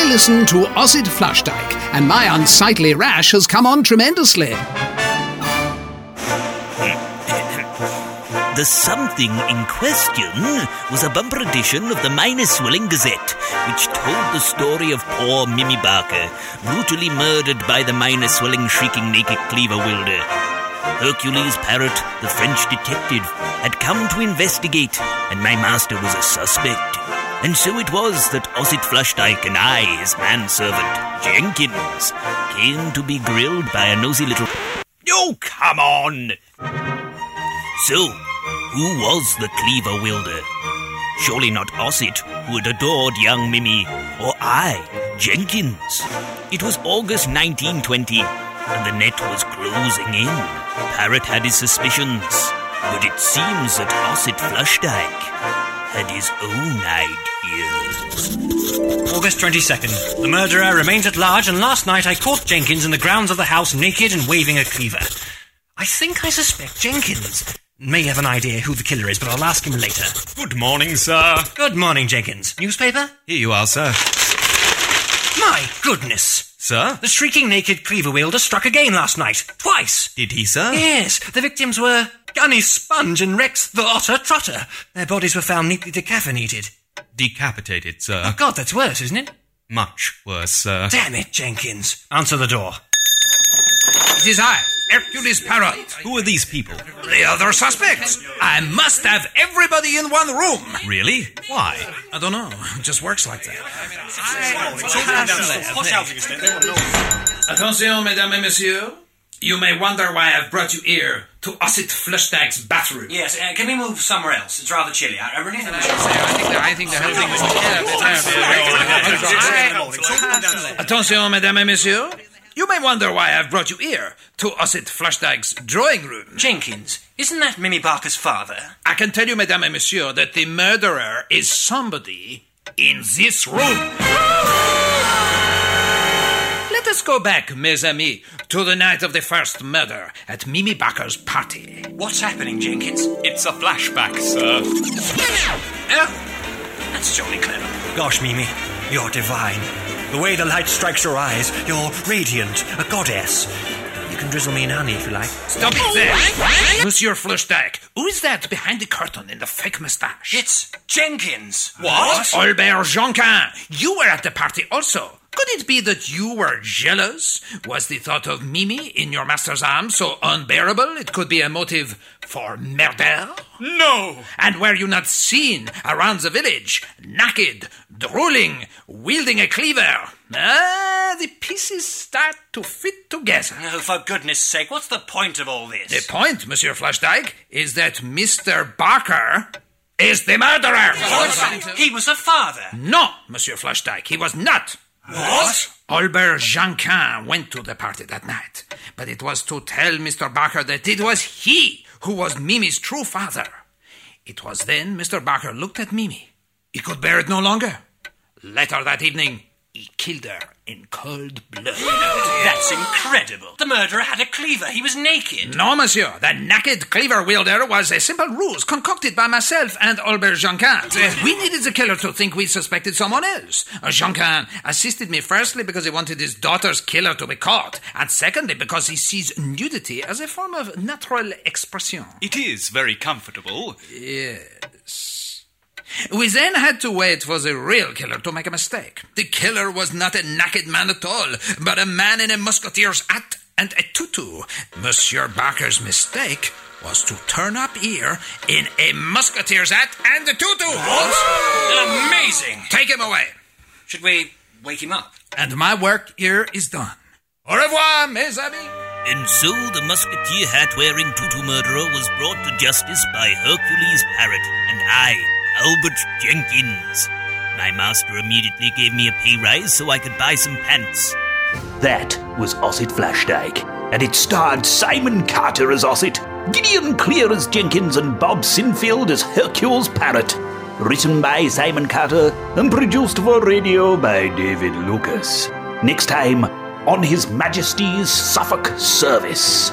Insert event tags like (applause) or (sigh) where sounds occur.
I listen to Ossett Flushdyke, and my unsightly rash has come on tremendously. The something in question was a bumper edition of the Minor Swelling Gazette, which told the story of poor Mimi Barker, brutally murdered by the minor swelling, shrieking naked cleaver wielder. Hercules Parrot, the French detective, had come to investigate, and my master was a suspect. And so it was that Ossett Flushdyke and I, his manservant, Jenkins, came to be grilled by a nosy little. Oh, come on! So, who was the cleaver wielder? Surely not Ossett, who had adored young Mimi, or I, Jenkins. It was August 1920, and the net was closing in. Parrot had his suspicions, but it seems that Ossett Flushdyke had his own ideas. August 22nd. The murderer remains at large, and last night I caught Jenkins in the grounds of the house naked and waving a cleaver. I think I suspect Jenkins. May have an idea who the killer is, but I'll ask him later. Good morning, sir. Good morning, Jenkins. Newspaper? Here you are, sir. My goodness! Sir? The shrieking naked cleaver wielder struck again last night. Twice! Did he, sir? Yes, the victims were Gunny Sponge and Rex the Otter Trotter. Their bodies were found neatly decaffeinated. Decapitated, sir. Oh, God, that's worse, isn't it? Much worse, sir. Damn it, Jenkins. Answer the door. It is I, Hercules Parrot. Who are these people? The other suspects. I must have everybody in one room. Really? Why? I don't know. It just works like that. Attention, mesdames et messieurs. You may wonder why I've brought you here to Ossett Flushdyke's bathroom. Yes, uh, can we move somewhere else? It's rather chilly. I, I really think we should I think the, whole thing is Attention, mesdames et messieurs. You may wonder why I've brought you here to Ossett Flushdyke's drawing room. Jenkins, isn't that Mimi Barker's father? I can tell you, mesdames et messieurs, that the murderer is somebody in this room. Let us go back, mes amis, to the night of the first murder at Mimi Barker's party. What's happening, Jenkins? It's a flashback, sir. Oh, that's jolly clever. Gosh, Mimi, you're divine. The way the light strikes your eyes, you're radiant, a goddess. You can drizzle me in honey if you like. Stop it there! Monsieur Flushdyke, who is that behind the curtain in the fake moustache? It's Jenkins. What? Albert Jonquin, you were at the party also. Could it be that you were jealous? Was the thought of Mimi in your master's arms so unbearable it could be a motive for murder? No! And were you not seen around the village, naked, drooling, wielding a cleaver? Ah, the pieces start to fit together. Oh, for goodness sake, what's the point of all this? The point, Monsieur Flushdyke, is that Mr. Barker is the murderer. He was a father. No, Monsieur Flushdyke, he was not. What? Albert Janquin went to the party that night, but it was to tell Mr. Barker that it was he who was Mimi's true father. It was then Mr. Barker looked at Mimi. He could bear it no longer. Later that evening, killed her in cold blood. (gasps) That's incredible. The murderer had a cleaver. He was naked. No, monsieur. The naked cleaver wielder was a simple ruse concocted by myself and Albert Jonquin. (laughs) We needed the killer to think we suspected someone else. Uh, Jonquin assisted me firstly because he wanted his daughter's killer to be caught, and secondly because he sees nudity as a form of natural expression. It is very comfortable. Yes. We then had to wait for the real killer to make a mistake. The killer was not a naked man at all, but a man in a musketeer's hat and a tutu. Monsieur Barker's mistake was to turn up here in a musketeer's hat and a tutu. What? Amazing. Take him away. Should we wake him up? And my work here is done. Au revoir, mes amis. And so the musketeer hat wearing tutu murderer was brought to justice by Hercules Parrot and I, Albert Jenkins. My master immediately gave me a pay rise so I could buy some pants. That was Ossett Flushdyke, and it starred Simon Carter as Ossett, Gideon Clear as Jenkins, and Bob Sinfield as Hercules Parrot. Written by Simon Carter and produced for radio by David Lucas. Next time, on His Majesty's Suffolk Service.